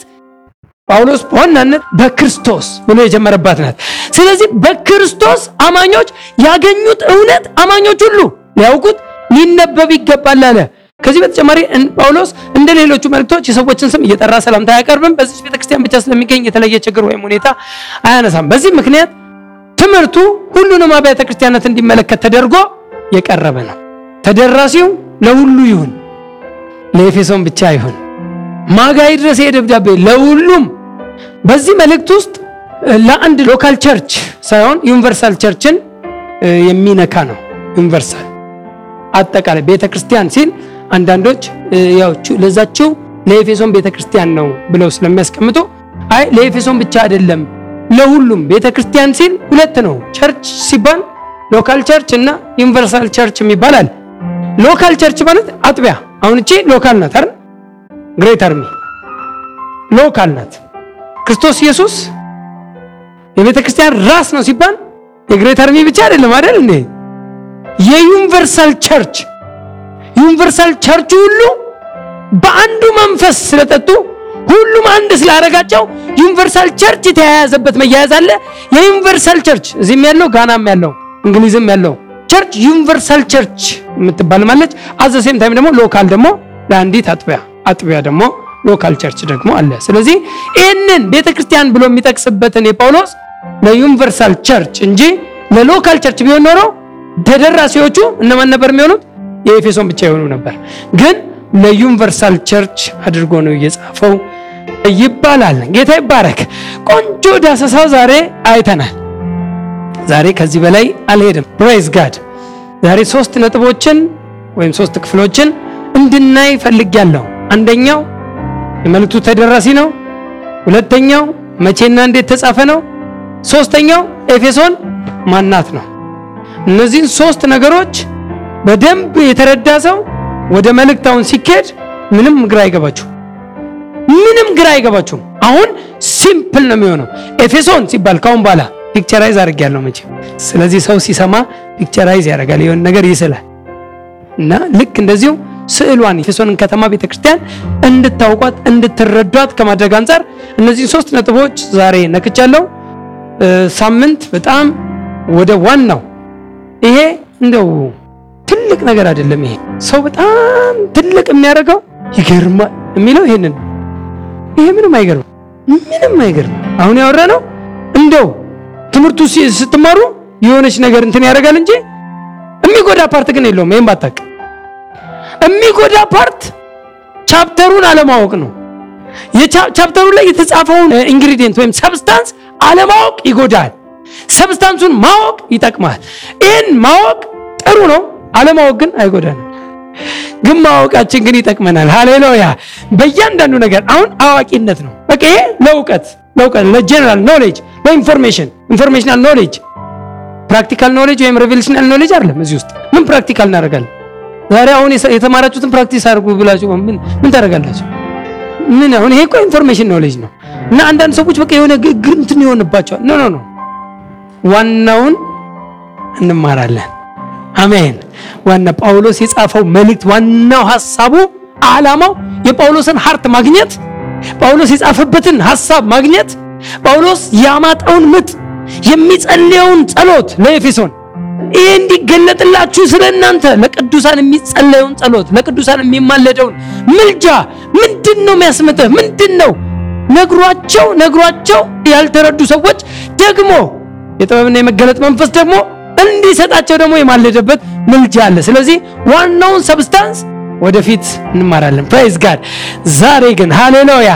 ጳውሎስ በዋናነት በክርስቶስ ብሎ የጀመረባት ናት። ስለዚህ በክርስቶስ አማኞች ያገኙት እውነት አማኞች ሁሉ ሊያውቁት ሊነበብ ይገባል አለ። ከዚህ በተጨማሪ ጳውሎስ እንደ ሌሎቹ መልእክቶች የሰዎችን ስም እየጠራ ሰላምታ አያቀርብም። በዚህ ቤተክርስቲያን ብቻ ስለሚገኝ የተለየ ችግር ወይም ሁኔታ አያነሳም። በዚህ ምክንያት ትምህርቱ ሁሉንም አብያተ ክርስቲያናት እንዲመለከት ተደርጎ የቀረበ ነው። ተደራሲው ለሁሉ ይሁን፣ ለኤፌሶን ብቻ ይሁን። ማጋይ ድረስ ይሄ ደብዳቤ ለሁሉም በዚህ መልእክት ውስጥ ለአንድ local church ሳይሆን universal church ን የሚነካ ነው። universal አጠቃላይ ቤተ ክርስቲያን ሲል አንዳንዶች ያው ለዛችው ለኤፌሶን ቤተ ነው ብለው ስለሚያስቀምጡ አይ ለኤፌሶን ብቻ አይደለም ለሁሉም ቤተ ክርስቲያን ሲል ሁለት ነው። church ሲባል local church እና universal church አለ። local church ማለት አጥቢያ። አሁን እቺ local ናት አይደል? Great local ናት። ክርስቶስ ኢየሱስ የቤተ ክርስቲያን ራስ ነው ሲባል የ Great Army ብቻ አይደለም አይደል እንዴ? የ universal church universal church ሁሉ በአንዱ መንፈስ ስለጠጡ ሁሉም አንድ ስላደረጋቸው universal church የተያያዘበት መያያዝ አለ። የ universal church እዚህም ያለው ጋናም ያለው እንግሊዝም ያለው church universal church የምትባል አለች። at the same time ደግሞ local ደግሞ ለአንዲት አጥቢያ አጥቢያ ደግሞ local church ደግሞ አለ። ስለዚህ ይህንን ቤተ ክርስቲያን ብሎ የሚጠቅስበትን የጳውሎስ ለ universal church እንጂ ለ local church ቢሆን ኖሮ ተደራሲዎቹ እነማን ነበር የሚሆኑት? የኤፌሶን ብቻ የሆኑ ነበር። ግን ለ universal church አድርጎ ነው እየጻፈው ይባላል። ጌታ ይባረክ። ቆንጆ ዳሰሳው ዛሬ አይተናል። ዛሬ ከዚህ በላይ አልሄድም። Praise God። ዛሬ ሶስት ነጥቦችን ወይም ሶስት ክፍሎችን እንድናይ ፈልጊያለሁ። አንደኛው የመልእክቱ ተደራሲ ነው። ሁለተኛው መቼና እንዴት ተጻፈ ነው። ሶስተኛው ኤፌሶን ማናት ነው። እነዚህን ሶስት ነገሮች በደንብ የተረዳ ሰው ወደ መልእክታውን ሲኬድ ምንም ግራ አይገባችሁ፣ ምንም ግራ አይገባችሁም። አሁን simple ነው የሚሆነው። ኤፌሶን ሲባል ካሁን በኋላ picturize አድርጌያለሁ መቼ። ስለዚህ ሰው ሲሰማ picturize ያደርጋል፣ የሆነ ነገር ይስላል እና ልክ እንደዚሁ ስዕሏን ኤፌሶንን ከተማ ቤተክርስቲያን እንድታውቋት እንድትረዷት ከማድረግ አንጻር እነዚህን ሶስት ነጥቦች ዛሬ ነክቻለሁ። ሳምንት በጣም ወደ ዋናው ይሄ እንደው ትልቅ ነገር አይደለም። ይሄ ሰው በጣም ትልቅ የሚያደርገው ይገርማል የሚለው ይሄንን ይሄ ምንም አይገርም፣ ምንም አይገርም። አሁን ያወራ ነው እንደው ትምህርቱ ስትማሩ የሆነች ነገር እንትን ያደርጋል እንጂ የሚጎዳ part ግን የለውም። ይሄን ባታውቅ የሚጎዳ part chapter ኡን አለማወቅ ነው። የ chapter ኡ ላይ የተጻፈውን ingredient ወይም substance አለማወቅ ይጎዳል። substance ኡን ማወቅ ይጠቅማል። ይህን ማወቅ ጥሩ ነው፣ አለማወቅ ግን አይጎዳንም። ግን ማወቃችን ግን ይጠቅመናል። ሃሌሉያ! በእያንዳንዱ ነገር አሁን አዋቂነት ነው። በቃ ይሄ ለእውቀት ለእውቀት ለ general knowledge ለ information informational knowledge practical knowledge ወይም revelational knowledge አይደለም። እዚህ ውስጥ ምን practical እናደርጋለን? ዛሬ አሁን የተማራችሁትን practice አድርጉ ብላችሁ ምን ምን ታደርጋላችሁ? ምን አሁን ይሄ እኮ information knowledge ነው። እና አንዳንድ ሰዎች በቃ የሆነ ግርምትን ይሆንባቸዋል። no no no ዋናውን እንማራለን። አሜን። ዋና ጳውሎስ የጻፈው መልእክት ዋናው ሐሳቡ ዓላማው የጳውሎስን ሀርት ማግኘት፣ ጳውሎስ የጻፈበትን ሐሳብ ማግኘት፣ ጳውሎስ ያማጠውን ምጥ የሚጸልየውን ጸሎት ለኤፌሶን ይህ እንዲገለጥላችሁ ስለ እናንተ ለቅዱሳን የሚጸለየውን ጸሎት ለቅዱሳን የሚማለደውን ምልጃ ምንድን ነው የሚያስምጥህ? ምንድን ነው ነግሯቸው ነግሯቸው ያልተረዱ ሰዎች ደግሞ የጥበብና የመገለጥ መንፈስ ደግሞ እንዲሰጣቸው ደግሞ የማለደበት ምልጃ አለ። ስለዚህ ዋናውን substance ወደፊት እንማራለን። Praise God። ዛሬ ግን ሃሌሉያ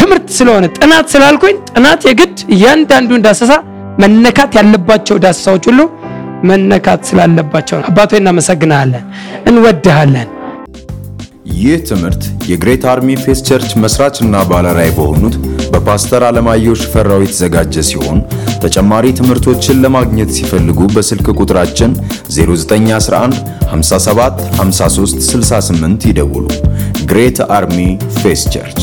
ትምህርት ስለሆነ ጥናት ስላልኩኝ ጥናት የግድ እያንዳንዱን ዳሰሳ መነካት ያለባቸው ዳሰሳዎች ሁሉ መነካት ስላለባቸው ነው። አባቶ እናመሰግናለን፣ እንወድሃለን። ይህ ትምህርት የ Great Army Faith Church መስራችና ባለራዕይ በሆኑት በፓስተር አለማየሁ ሽፈራው የተዘጋጀ ሲሆን ተጨማሪ ትምህርቶችን ለማግኘት ሲፈልጉ በስልክ ቁጥራችን 0911 57 53 68 ይደውሉ። Great Army Faith Church